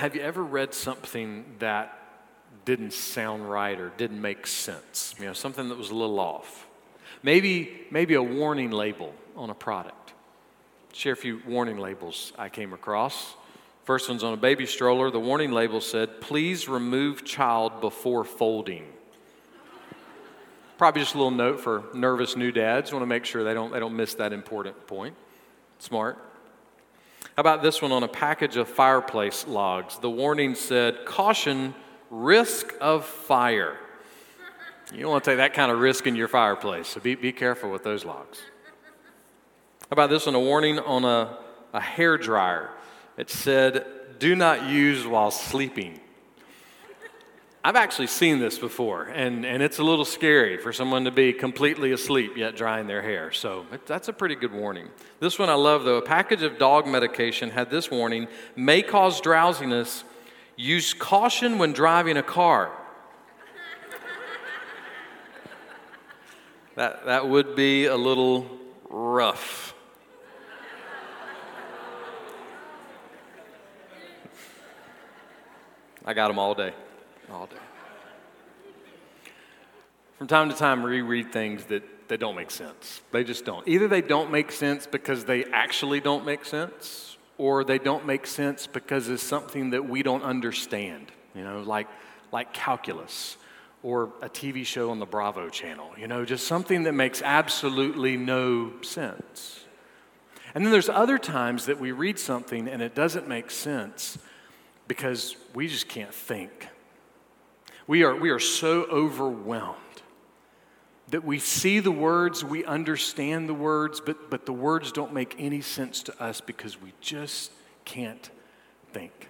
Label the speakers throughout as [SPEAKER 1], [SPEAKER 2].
[SPEAKER 1] Have you ever read something that didn't sound right or didn't make sense? You know, something that was a little off. Maybe, maybe a warning label on a product. Share a few warning labels I came across. First one's on a baby stroller. The warning label said, Please remove child before folding. Probably just a little note for nervous new dads. Want to make sure they don't, they don't miss that important point. Smart. How about this one on a package of fireplace logs? The warning said, Caution, risk of fire. You don't want to take that kind of risk in your fireplace, so be, be careful with those logs. How about this one? A warning on a, a hair dryer. It said, Do not use while sleeping. I've actually seen this before, and, and it's a little scary for someone to be completely asleep yet drying their hair. So that's a pretty good warning. This one I love, though. A package of dog medication had this warning may cause drowsiness. Use caution when driving a car. that, that would be a little rough. I got them all day all day. From time to time, we read things that, that don't make sense. They just don't. Either they don't make sense because they actually don't make sense, or they don't make sense because it's something that we don't understand, you know, like, like calculus or a TV show on the Bravo channel, you know, just something that makes absolutely no sense. And then there's other times that we read something and it doesn't make sense because we just can't think. We are, we are so overwhelmed that we see the words, we understand the words, but, but the words don't make any sense to us because we just can't think.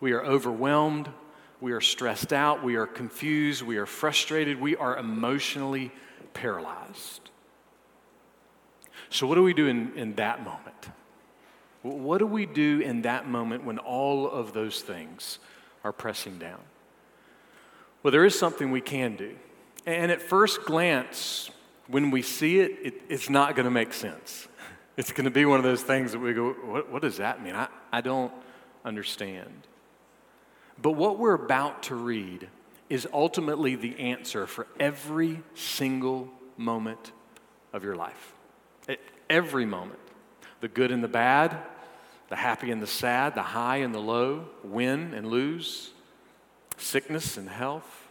[SPEAKER 1] We are overwhelmed, we are stressed out, we are confused, we are frustrated, we are emotionally paralyzed. So, what do we do in, in that moment? What do we do in that moment when all of those things are pressing down? Well, there is something we can do. And at first glance, when we see it, it it's not going to make sense. It's going to be one of those things that we go, what, what does that mean? I, I don't understand. But what we're about to read is ultimately the answer for every single moment of your life. Every moment. The good and the bad, the happy and the sad, the high and the low, win and lose, sickness and health,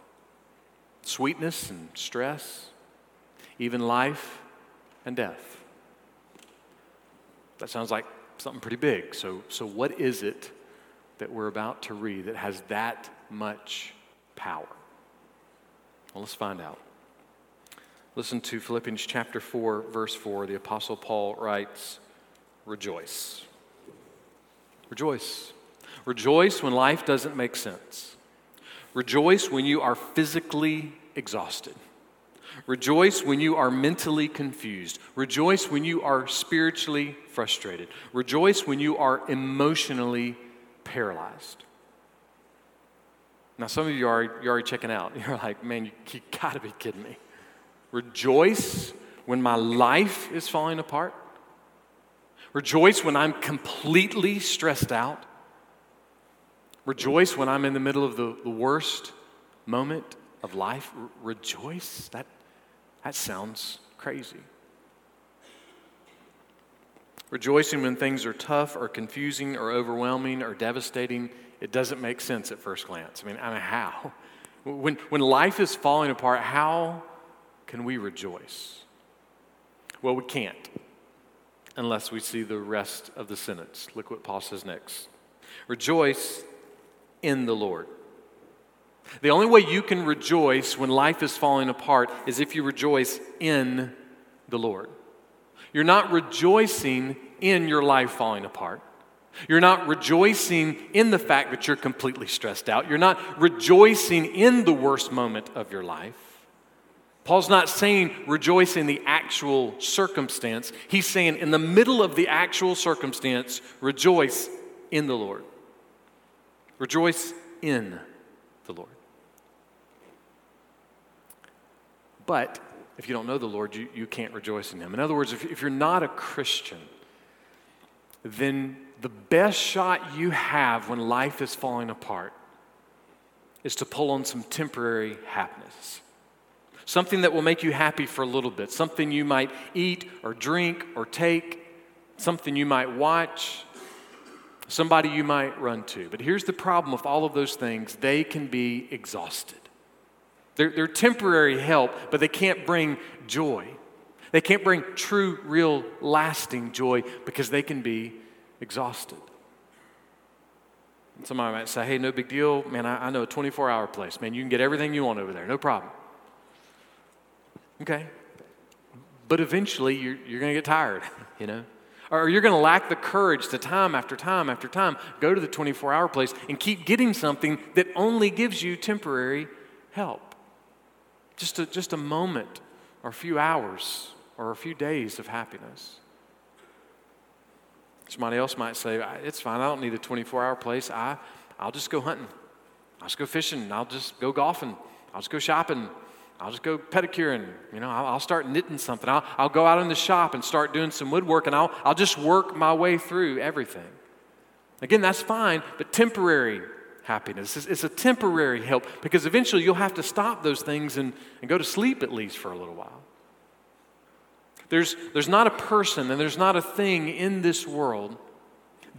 [SPEAKER 1] sweetness and stress, even life and death. That sounds like something pretty big. So, so what is it that we're about to read that has that much power? Well, let's find out. Listen to Philippians chapter 4, verse 4. The Apostle Paul writes, Rejoice. Rejoice. Rejoice when life doesn't make sense. Rejoice when you are physically exhausted. Rejoice when you are mentally confused. Rejoice when you are spiritually frustrated. Rejoice when you are emotionally paralyzed. Now, some of you are you're already checking out. You're like, man, you, you gotta be kidding me. Rejoice when my life is falling apart. Rejoice when I'm completely stressed out. Rejoice when I'm in the middle of the, the worst moment of life. rejoice? That, that sounds crazy. Rejoicing when things are tough or confusing or overwhelming or devastating, it doesn't make sense at first glance. I mean, I mean how? When, when life is falling apart, how can we rejoice? Well, we can't unless we see the rest of the sentence. Look what Paul says next. Rejoice in the Lord. The only way you can rejoice when life is falling apart is if you rejoice in the Lord. You're not rejoicing in your life falling apart. You're not rejoicing in the fact that you're completely stressed out. You're not rejoicing in the worst moment of your life. Paul's not saying rejoice in the actual circumstance. He's saying in the middle of the actual circumstance, rejoice in the Lord. Rejoice in the Lord. But if you don't know the Lord, you, you can't rejoice in Him. In other words, if, if you're not a Christian, then, the best shot you have when life is falling apart is to pull on some temporary happiness. Something that will make you happy for a little bit, something you might eat or drink or take, something you might watch, somebody you might run to. But here's the problem with all of those things they can be exhausted. They're, they're temporary help, but they can't bring joy. They can't bring true, real, lasting joy because they can be exhausted. Somebody might say, hey, no big deal. Man, I, I know a 24 hour place. Man, you can get everything you want over there. No problem. Okay. But eventually, you're, you're going to get tired, you know? Or you're going to lack the courage to time after time after time go to the 24 hour place and keep getting something that only gives you temporary help. Just a, just a moment or a few hours or a few days of happiness. Somebody else might say, It's fine, I don't need a 24 hour place. I, I'll just go hunting. I'll just go fishing. I'll just go golfing. I'll just go shopping. I'll just go pedicuring. You know, I'll, I'll start knitting something. I'll, I'll go out in the shop and start doing some woodwork, and I'll, I'll just work my way through everything. Again, that's fine, but temporary happiness. It's, it's a temporary help because eventually you'll have to stop those things and, and go to sleep at least for a little while. There's, there's not a person and there's not a thing in this world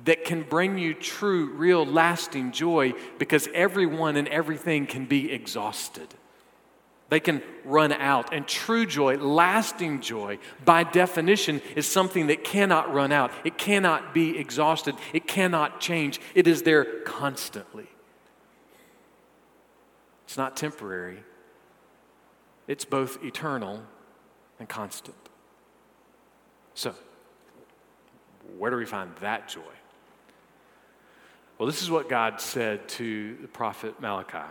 [SPEAKER 1] that can bring you true, real, lasting joy because everyone and everything can be exhausted. They can run out. And true joy, lasting joy, by definition, is something that cannot run out. It cannot be exhausted. It cannot change. It is there constantly. It's not temporary, it's both eternal and constant. So, where do we find that joy? Well, this is what God said to the prophet Malachi.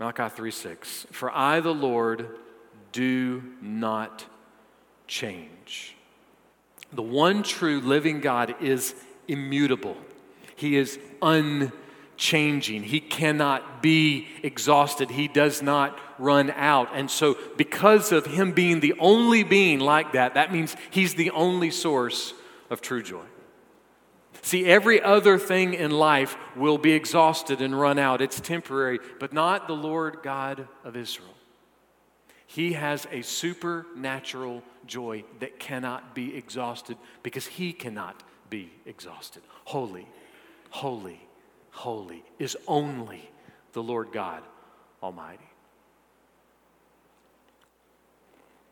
[SPEAKER 1] Malachi 3 6. For I, the Lord, do not change. The one true living God is immutable, He is unchanging. He cannot be exhausted, He does not run out. And so, because of Him being the only being like that, that means He's the only source of true joy. See, every other thing in life will be exhausted and run out. It's temporary, but not the Lord God of Israel. He has a supernatural joy that cannot be exhausted because he cannot be exhausted. Holy, holy, holy is only the Lord God Almighty.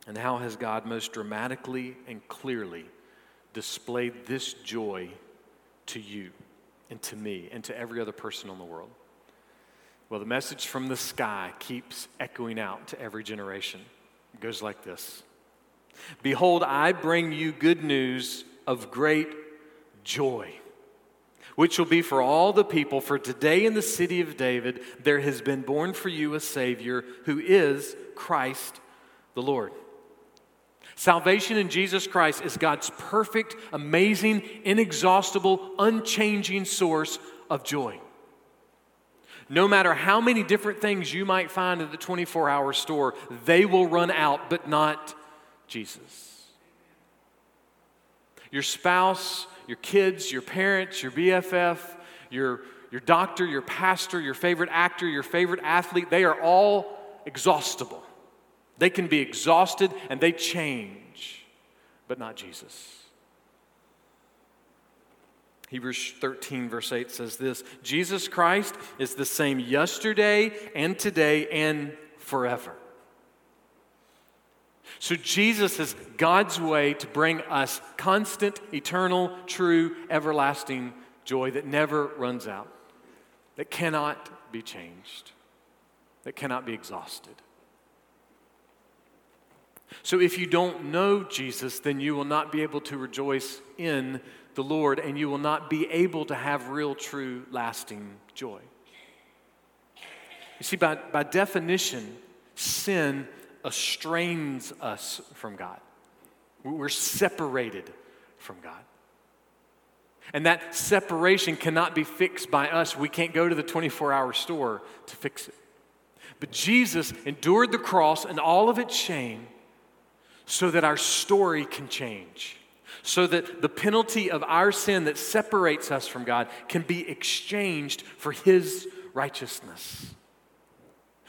[SPEAKER 1] And how has God most dramatically and clearly displayed this joy to you and to me and to every other person in the world? Well, the message from the sky keeps echoing out to every generation. It goes like this Behold, I bring you good news of great joy, which will be for all the people. For today in the city of David, there has been born for you a Savior who is Christ the Lord. Salvation in Jesus Christ is God's perfect, amazing, inexhaustible, unchanging source of joy. No matter how many different things you might find at the 24 hour store, they will run out, but not Jesus. Your spouse, your kids, your parents, your BFF, your, your doctor, your pastor, your favorite actor, your favorite athlete, they are all exhaustible. They can be exhausted and they change, but not Jesus. Hebrews 13, verse 8 says this Jesus Christ is the same yesterday and today and forever. So, Jesus is God's way to bring us constant, eternal, true, everlasting joy that never runs out, that cannot be changed, that cannot be exhausted. So if you don't know Jesus, then you will not be able to rejoice in the Lord and you will not be able to have real, true, lasting joy. You see, by, by definition, sin estranges us from God. We're separated from God. And that separation cannot be fixed by us. We can't go to the 24 hour store to fix it. But Jesus endured the cross and all of its shame so that our story can change, so that the penalty of our sin that separates us from God can be exchanged for His righteousness.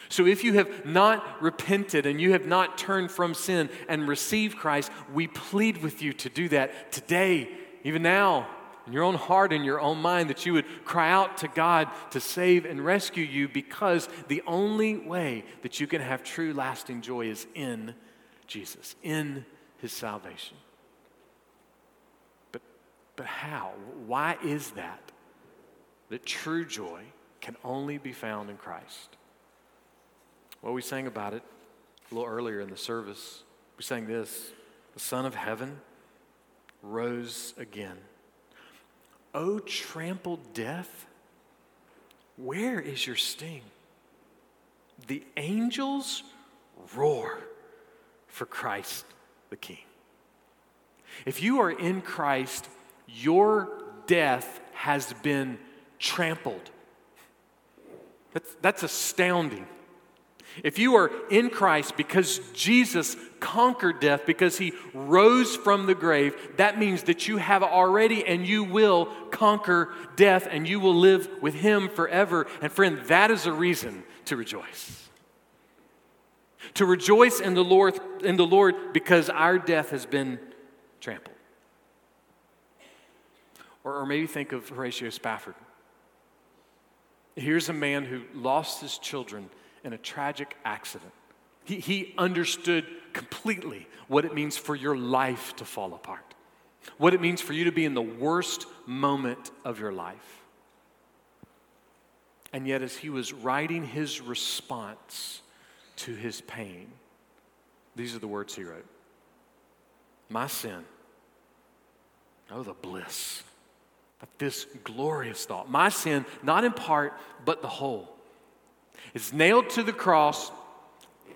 [SPEAKER 1] So, if you have not repented and you have not turned from sin and received Christ, we plead with you to do that today, even now, in your own heart and your own mind, that you would cry out to God to save and rescue you because the only way that you can have true, lasting joy is in Jesus, in His salvation. But, but how? Why is that? That true joy can only be found in Christ. Well, we sang about it a little earlier in the service. We sang this The Son of Heaven rose again. Oh, trampled death, where is your sting? The angels roar for Christ the King. If you are in Christ, your death has been trampled. That's, that's astounding. If you are in Christ because Jesus conquered death, because he rose from the grave, that means that you have already and you will conquer death and you will live with him forever. And friend, that is a reason to rejoice. To rejoice in the Lord, in the Lord because our death has been trampled. Or, or maybe think of Horatio Spafford. Here's a man who lost his children in a tragic accident. He, he understood completely what it means for your life to fall apart, what it means for you to be in the worst moment of your life. And yet, as he was writing his response to his pain, these are the words he wrote My sin, oh, the bliss of this glorious thought. My sin, not in part, but the whole is nailed to the cross.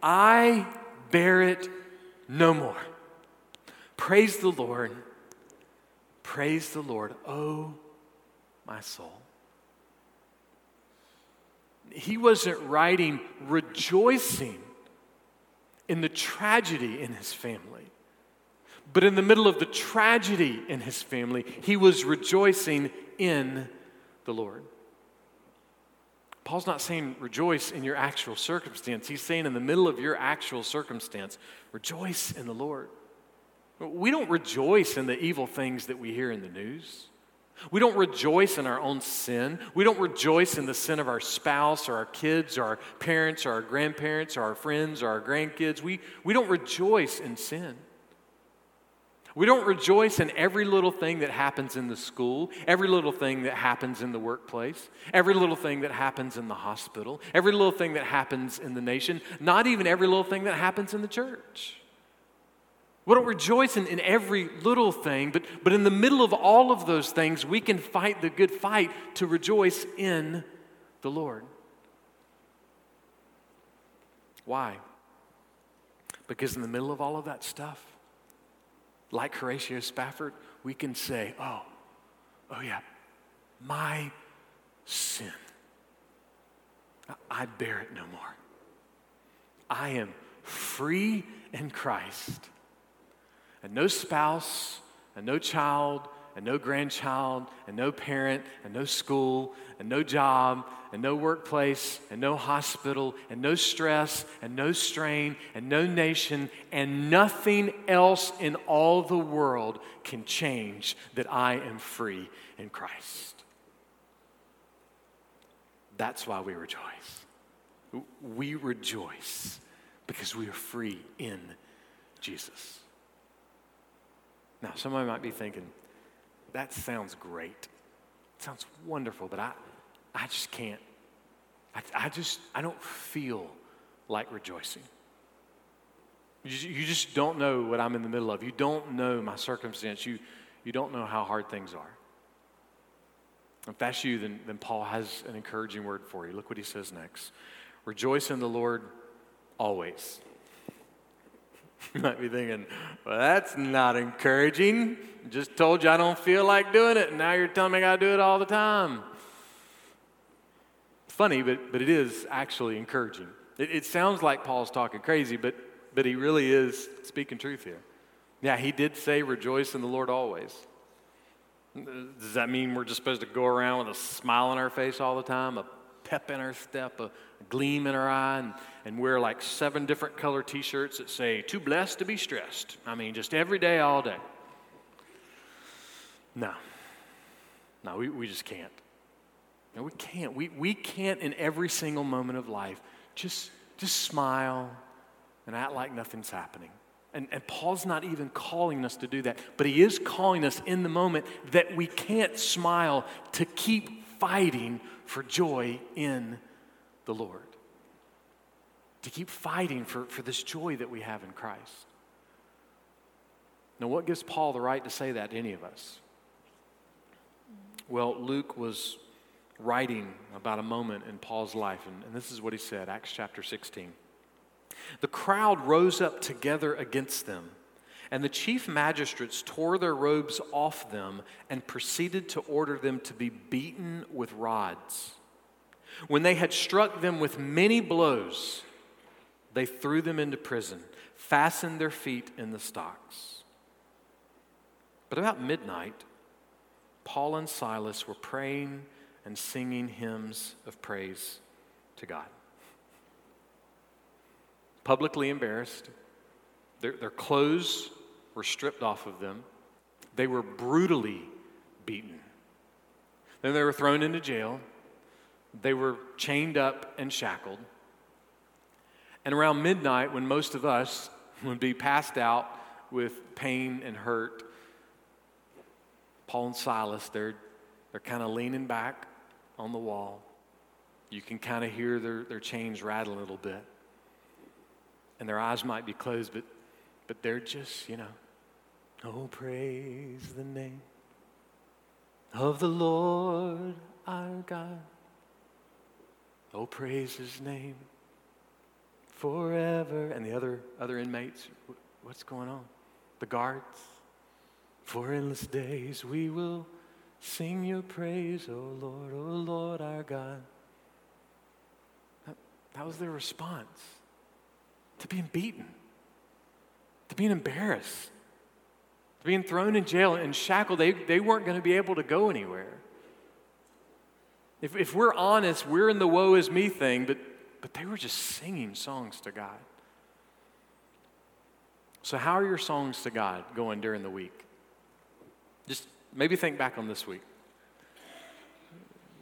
[SPEAKER 1] I bear it no more. Praise the Lord. Praise the Lord, oh my soul. He wasn't writing rejoicing in the tragedy in his family. But in the middle of the tragedy in his family, he was rejoicing in the Lord. Paul's not saying rejoice in your actual circumstance. He's saying in the middle of your actual circumstance, rejoice in the Lord. We don't rejoice in the evil things that we hear in the news. We don't rejoice in our own sin. We don't rejoice in the sin of our spouse or our kids or our parents or our grandparents or our friends or our grandkids. We, we don't rejoice in sin. We don't rejoice in every little thing that happens in the school, every little thing that happens in the workplace, every little thing that happens in the hospital, every little thing that happens in the nation, not even every little thing that happens in the church. We don't rejoice in, in every little thing, but, but in the middle of all of those things, we can fight the good fight to rejoice in the Lord. Why? Because in the middle of all of that stuff, like Horatio Spafford, we can say, oh, oh yeah, my sin. I bear it no more. I am free in Christ. And no spouse, and no child, and no grandchild, and no parent, and no school, and no job, and no workplace, and no hospital, and no stress, and no strain, and no nation, and nothing else in all the world can change that I am free in Christ. That's why we rejoice. We rejoice because we are free in Jesus. Now, somebody might be thinking, that sounds great. It sounds wonderful, but I, I just can't. I, I just, I don't feel like rejoicing. You just, you just don't know what I'm in the middle of. You don't know my circumstance. You, you don't know how hard things are. If that's you, then, then Paul has an encouraging word for you. Look what he says next Rejoice in the Lord always. You might be thinking, well, that's not encouraging. Just told you I don't feel like doing it, and now you're telling me I got to do it all the time. Funny, but, but it is actually encouraging. It, it sounds like Paul's talking crazy, but, but he really is speaking truth here. Yeah, he did say, rejoice in the Lord always. Does that mean we're just supposed to go around with a smile on our face all the time, a pep in our step, a, gleam in our eye, and, and wear like seven different color t shirts that say, too blessed to be stressed? I mean, just every day, all day. No. No, we, we just can't. No, we can't. We, we can't in every single moment of life just, just smile and act like nothing's happening. And, and Paul's not even calling us to do that, but he is calling us in the moment that we can't smile to keep fighting for joy in the Lord. To keep fighting for, for this joy that we have in Christ. Now, what gives Paul the right to say that to any of us? Well, Luke was writing about a moment in Paul's life, and, and this is what he said Acts chapter 16. The crowd rose up together against them, and the chief magistrates tore their robes off them and proceeded to order them to be beaten with rods. When they had struck them with many blows, they threw them into prison, fastened their feet in the stocks. But about midnight, Paul and Silas were praying and singing hymns of praise to God. Publicly embarrassed, their, their clothes were stripped off of them, they were brutally beaten. Then they were thrown into jail, they were chained up and shackled. And around midnight, when most of us would be passed out with pain and hurt, Paul and Silas, they're, they're kind of leaning back on the wall. You can kind of hear their, their chains rattle a little bit. And their eyes might be closed, but, but they're just, you know, oh, praise the name of the Lord our God. Oh, praise his name forever. And the other, other inmates, what's going on? The guards. For endless days we will sing your praise, O oh Lord, O oh Lord our God. That, that was their response to being beaten, to being embarrassed, being thrown in jail and shackled. They, they weren't going to be able to go anywhere. If, if we're honest, we're in the woe is me thing, but, but they were just singing songs to God. So, how are your songs to God going during the week? Just maybe think back on this week.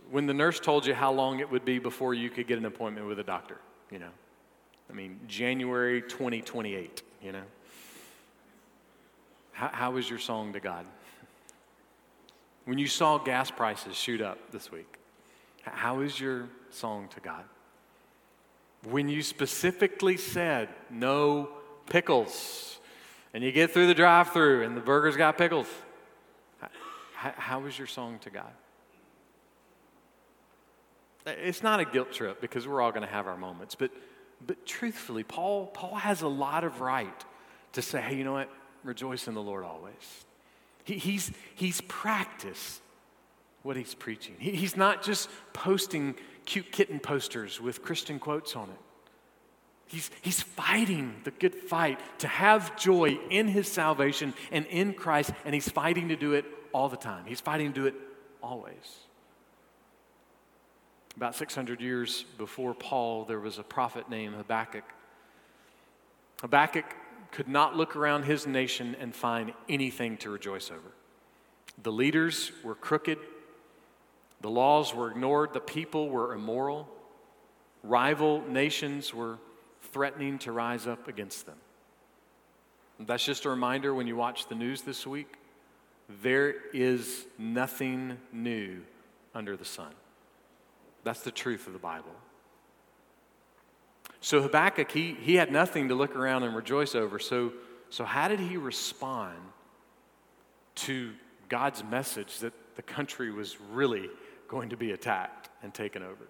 [SPEAKER 1] When the nurse told you how long it would be before you could get an appointment with a doctor, you know. I mean, January 2028, you know. How, how was your song to God? When you saw gas prices shoot up this week, how is your song to God? When you specifically said no pickles, and you get through the drive through and the burger's got pickles, how, how is your song to God? It's not a guilt trip because we're all going to have our moments, but, but truthfully, Paul, Paul has a lot of right to say, hey, you know what? Rejoice in the Lord always. He, he's, he's practiced what he's preaching. He, he's not just posting cute kitten posters with Christian quotes on it. He's, he's fighting the good fight to have joy in his salvation and in Christ, and he's fighting to do it all the time. He's fighting to do it always. About 600 years before Paul, there was a prophet named Habakkuk. Habakkuk could not look around his nation and find anything to rejoice over. The leaders were crooked, the laws were ignored, the people were immoral, rival nations were threatening to rise up against them. That's just a reminder when you watch the news this week there is nothing new under the sun. That's the truth of the Bible. So Habakkuk, he, he had nothing to look around and rejoice over. So, so how did he respond to God's message that the country was really going to be attacked and taken over?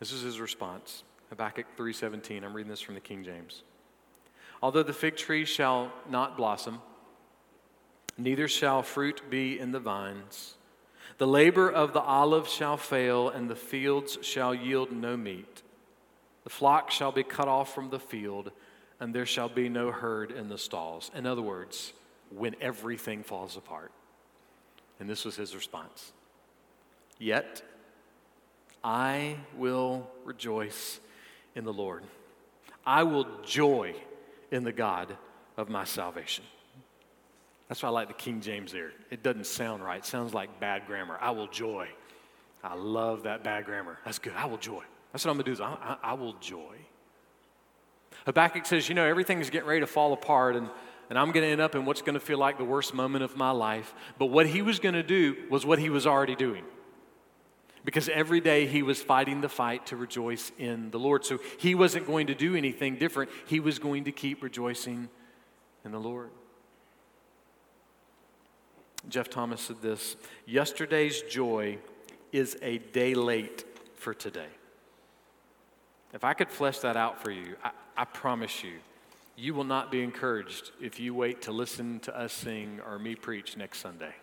[SPEAKER 1] This is his response. Habakkuk 3:17. I'm reading this from the King James. Although the fig tree shall not blossom, neither shall fruit be in the vines. The labor of the olive shall fail, and the fields shall yield no meat. The flock shall be cut off from the field, and there shall be no herd in the stalls. In other words, when everything falls apart. And this was his response. Yet I will rejoice in the Lord. I will joy in the God of my salvation. That's why I like the King James there. It doesn't sound right, it sounds like bad grammar. I will joy. I love that bad grammar. That's good. I will joy. That's what I'm going to do is I, I, I will joy. Habakkuk says, you know, everything's getting ready to fall apart and, and I'm going to end up in what's going to feel like the worst moment of my life. But what he was going to do was what he was already doing. Because every day he was fighting the fight to rejoice in the Lord. So he wasn't going to do anything different. He was going to keep rejoicing in the Lord. Jeff Thomas said this Yesterday's joy is a day late for today. If I could flesh that out for you, I, I promise you, you will not be encouraged if you wait to listen to us sing or me preach next Sunday.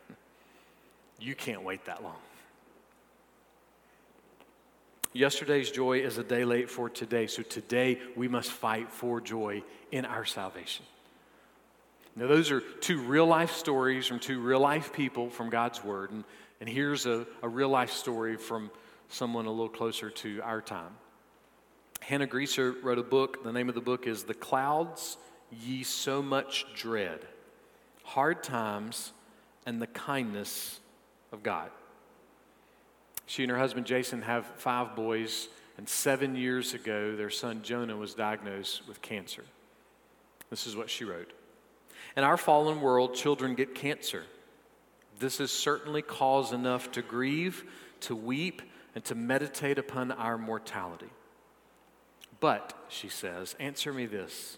[SPEAKER 1] You can't wait that long. Yesterday's joy is a day late for today, so today we must fight for joy in our salvation. Now, those are two real life stories from two real life people from God's Word, and, and here's a, a real life story from someone a little closer to our time. Hannah Greaser wrote a book. The name of the book is The Clouds Ye So Much Dread Hard Times and the Kindness of God. She and her husband Jason have five boys, and seven years ago, their son Jonah was diagnosed with cancer. This is what she wrote In our fallen world, children get cancer. This is certainly cause enough to grieve, to weep, and to meditate upon our mortality. But, she says, answer me this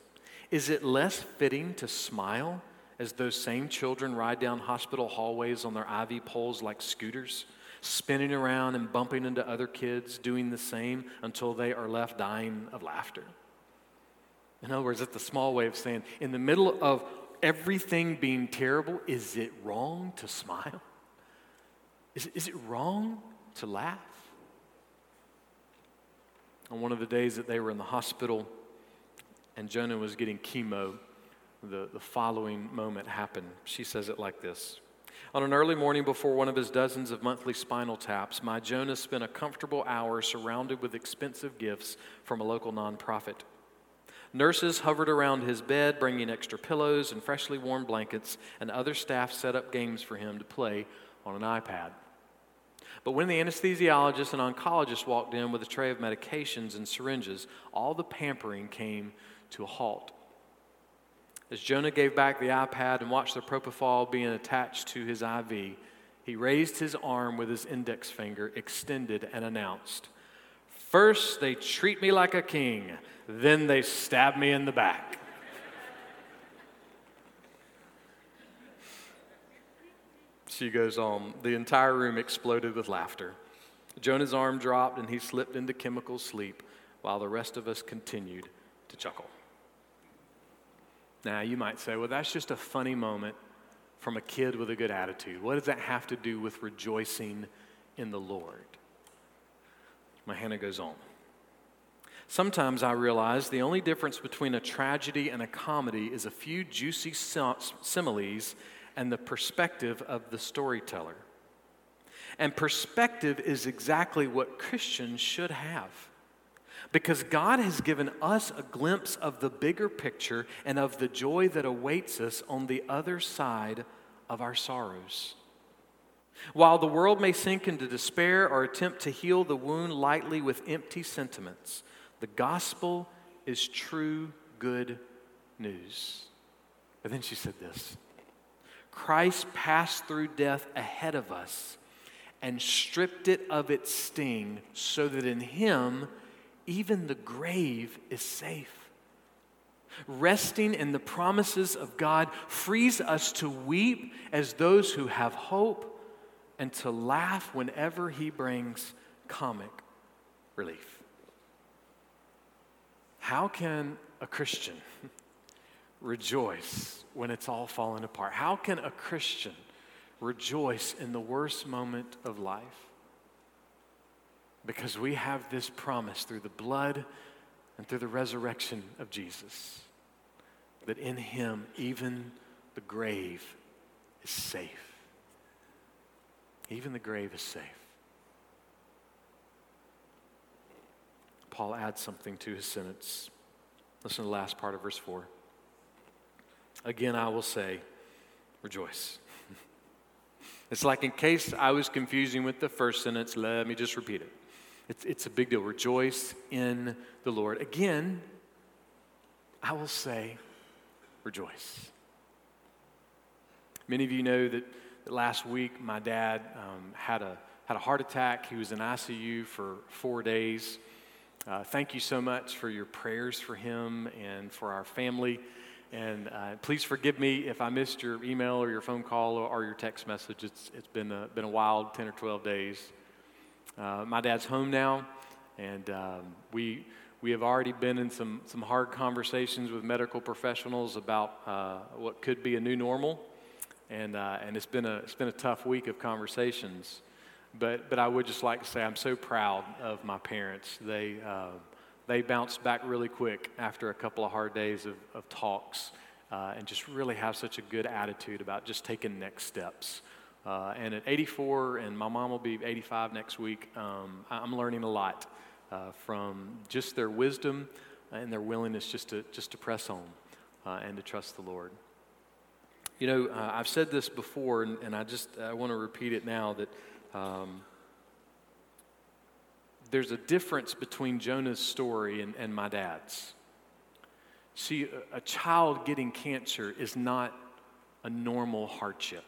[SPEAKER 1] Is it less fitting to smile as those same children ride down hospital hallways on their IV poles like scooters, spinning around and bumping into other kids, doing the same until they are left dying of laughter? In other words, it's a small way of saying, in the middle of everything being terrible, is it wrong to smile? Is, is it wrong to laugh? On one of the days that they were in the hospital and Jonah was getting chemo, the, the following moment happened. She says it like this On an early morning before one of his dozens of monthly spinal taps, my Jonah spent a comfortable hour surrounded with expensive gifts from a local nonprofit. Nurses hovered around his bed, bringing extra pillows and freshly warm blankets, and other staff set up games for him to play on an iPad. But when the anesthesiologist and oncologist walked in with a tray of medications and syringes, all the pampering came to a halt. As Jonah gave back the iPad and watched the propofol being attached to his IV, he raised his arm with his index finger extended and announced, First, they treat me like a king, then they stab me in the back. She goes on, the entire room exploded with laughter. Jonah's arm dropped and he slipped into chemical sleep while the rest of us continued to chuckle. Now, you might say, well, that's just a funny moment from a kid with a good attitude. What does that have to do with rejoicing in the Lord? My Hannah goes on. Sometimes I realize the only difference between a tragedy and a comedy is a few juicy similes and the perspective of the storyteller. And perspective is exactly what Christians should have. Because God has given us a glimpse of the bigger picture and of the joy that awaits us on the other side of our sorrows. While the world may sink into despair or attempt to heal the wound lightly with empty sentiments, the gospel is true good news. And then she said this Christ passed through death ahead of us and stripped it of its sting so that in him even the grave is safe. Resting in the promises of God frees us to weep as those who have hope and to laugh whenever he brings comic relief. How can a Christian rejoice when it's all falling apart? How can a Christian rejoice in the worst moment of life? Because we have this promise through the blood and through the resurrection of Jesus. that in him, even the grave is safe. Even the grave is safe. Paul adds something to his sentence. Listen to the last part of verse 4. Again, I will say, rejoice. it's like in case I was confusing with the first sentence, let me just repeat it. It's, it's a big deal. Rejoice in the Lord. Again, I will say, rejoice. Many of you know that, that last week my dad um, had, a, had a heart attack. He was in ICU for four days. Uh, thank you so much for your prayers for him and for our family. And uh, please forgive me if I missed your email or your phone call or, or your text message. It's, it's been, a, been a wild 10 or 12 days. Uh, my dad's home now, and um, we, we have already been in some, some hard conversations with medical professionals about uh, what could be a new normal. And, uh, and it's, been a, it's been a tough week of conversations. But, but I would just like to say I'm so proud of my parents. They, uh, they bounced back really quick after a couple of hard days of, of talks uh, and just really have such a good attitude about just taking next steps. Uh, and at 84, and my mom will be 85 next week, um, I'm learning a lot uh, from just their wisdom and their willingness just to, just to press on uh, and to trust the Lord. You know, uh, I've said this before, and, and I just I want to repeat it now that um, there's a difference between Jonah's story and, and my dad's. See, a, a child getting cancer is not a normal hardship.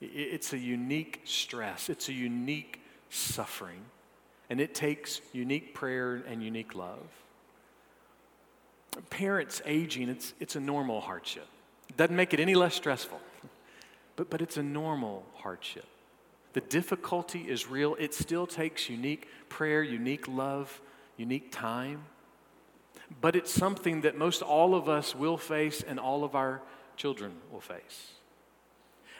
[SPEAKER 1] It's a unique stress, it's a unique suffering, and it takes unique prayer and unique love. Parents aging, it's, it's a normal hardship. It doesn't make it any less stressful, but, but it's a normal hardship. The difficulty is real. It still takes unique prayer, unique love, unique time. But it's something that most all of us will face and all of our children will face.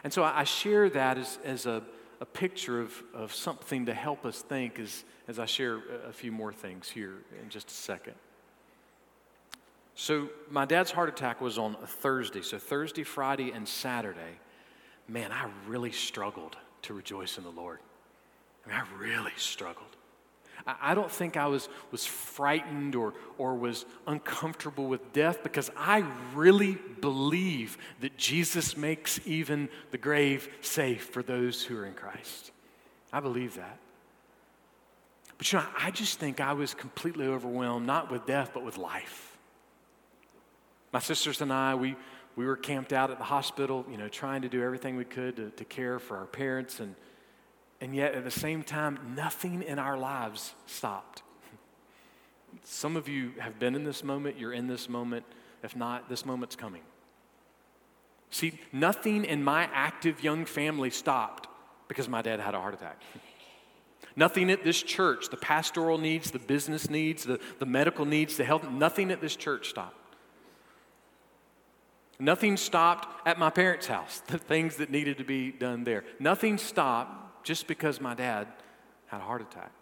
[SPEAKER 1] And so I share that as, as a, a picture of, of something to help us think as, as I share a few more things here in just a second. So, my dad's heart attack was on a Thursday. So, Thursday, Friday, and Saturday, man, I really struggled to rejoice in the Lord. I mean, I really struggled. I don't think I was, was frightened or, or was uncomfortable with death because I really believe that Jesus makes even the grave safe for those who are in Christ. I believe that. But you know, I just think I was completely overwhelmed, not with death, but with life. My sisters and I, we, we were camped out at the hospital, you know, trying to do everything we could to, to care for our parents. And, and yet, at the same time, nothing in our lives stopped. Some of you have been in this moment, you're in this moment. If not, this moment's coming. See, nothing in my active young family stopped because my dad had a heart attack. Nothing at this church, the pastoral needs, the business needs, the, the medical needs, the health, nothing at this church stopped. Nothing stopped at my parents' house, the things that needed to be done there. Nothing stopped just because my dad had a heart attack.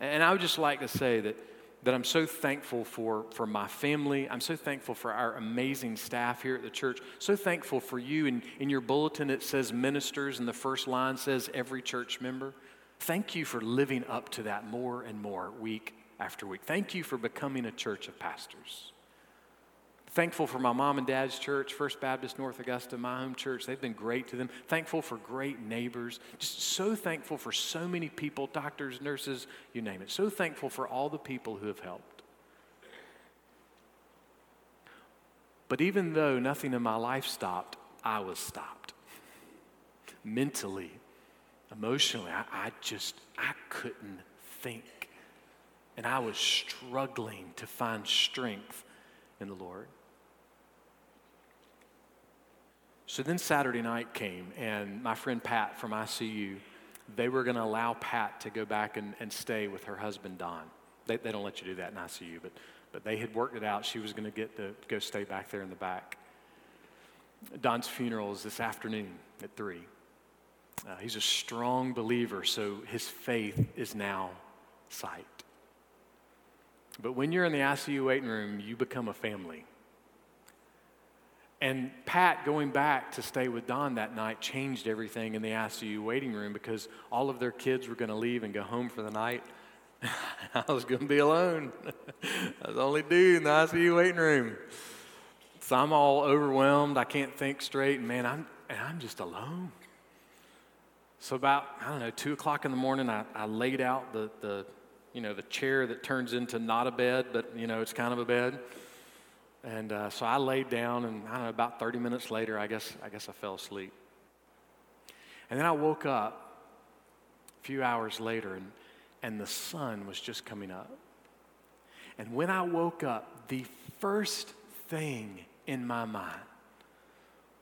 [SPEAKER 1] And I would just like to say that, that I'm so thankful for, for my family. I'm so thankful for our amazing staff here at the church. So thankful for you. And in your bulletin, it says ministers, and the first line says every church member. Thank you for living up to that more and more week after week. Thank you for becoming a church of pastors. Thankful for my mom and dad's church, First Baptist North Augusta, my home church. They've been great to them. Thankful for great neighbors. Just so thankful for so many people, doctors, nurses, you name it. So thankful for all the people who have helped. But even though nothing in my life stopped, I was stopped. Mentally, emotionally, I, I just, I couldn't think. And I was struggling to find strength in the Lord. So then Saturday night came, and my friend Pat from ICU, they were going to allow Pat to go back and, and stay with her husband, Don. They, they don't let you do that in ICU, but, but they had worked it out. She was going to get to go stay back there in the back. Don's funeral is this afternoon at 3. Uh, he's a strong believer, so his faith is now sight. But when you're in the ICU waiting room, you become a family. And Pat going back to stay with Don that night changed everything in the ICU waiting room because all of their kids were going to leave and go home for the night. I was going to be alone. I was the only dude in the ICU waiting room. So I'm all overwhelmed. I can't think straight. And man, I'm, and I'm just alone. So about, I don't know, 2 o'clock in the morning, I, I laid out the, the, you know, the chair that turns into not a bed, but, you know, it's kind of a bed. And uh, so I laid down, and I don't know, about 30 minutes later, I guess, I guess I fell asleep. And then I woke up a few hours later, and, and the sun was just coming up. And when I woke up, the first thing in my mind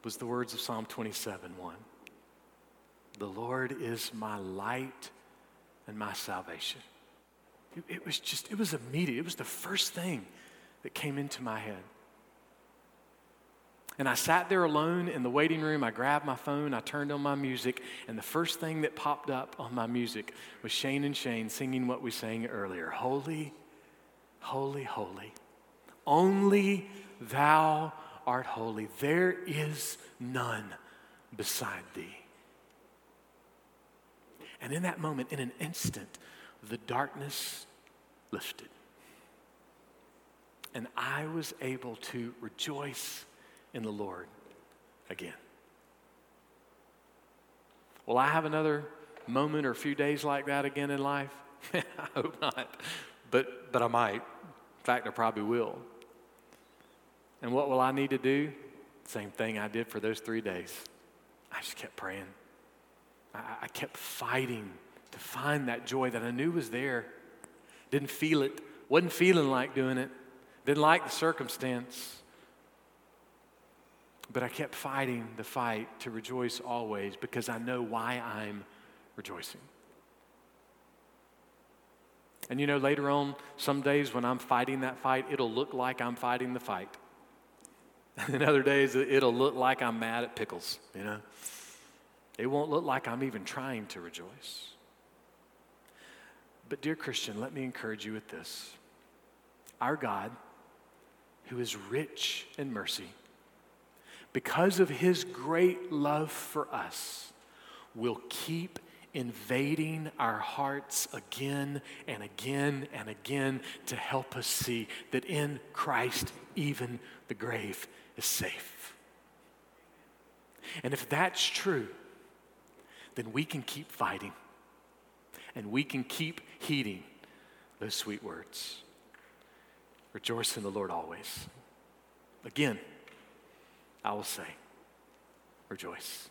[SPEAKER 1] was the words of Psalm 27 1. The Lord is my light and my salvation. It, it was just, it was immediate. It was the first thing that came into my head. And I sat there alone in the waiting room. I grabbed my phone, I turned on my music, and the first thing that popped up on my music was Shane and Shane singing what we sang earlier Holy, holy, holy. Only thou art holy. There is none beside thee. And in that moment, in an instant, the darkness lifted and I was able to rejoice in the Lord again. Will I have another moment or a few days like that again in life? I hope not, but, but I might. In fact, I probably will. And what will I need to do? Same thing I did for those three days. I just kept praying. I, I kept fighting to find that joy that I knew was there. Didn't feel it, wasn't feeling like doing it. Didn't like the circumstance. But I kept fighting the fight to rejoice always because I know why I'm rejoicing. And you know, later on, some days when I'm fighting that fight, it'll look like I'm fighting the fight. And then other days, it'll look like I'm mad at pickles, you know? It won't look like I'm even trying to rejoice. But, dear Christian, let me encourage you with this. Our God who is rich in mercy, because of his great love for us, will keep invading our hearts again and again and again to help us see that in Christ, even the grave is safe. And if that's true, then we can keep fighting and we can keep heeding those sweet words. Rejoice in the Lord always. Again, I will say, rejoice.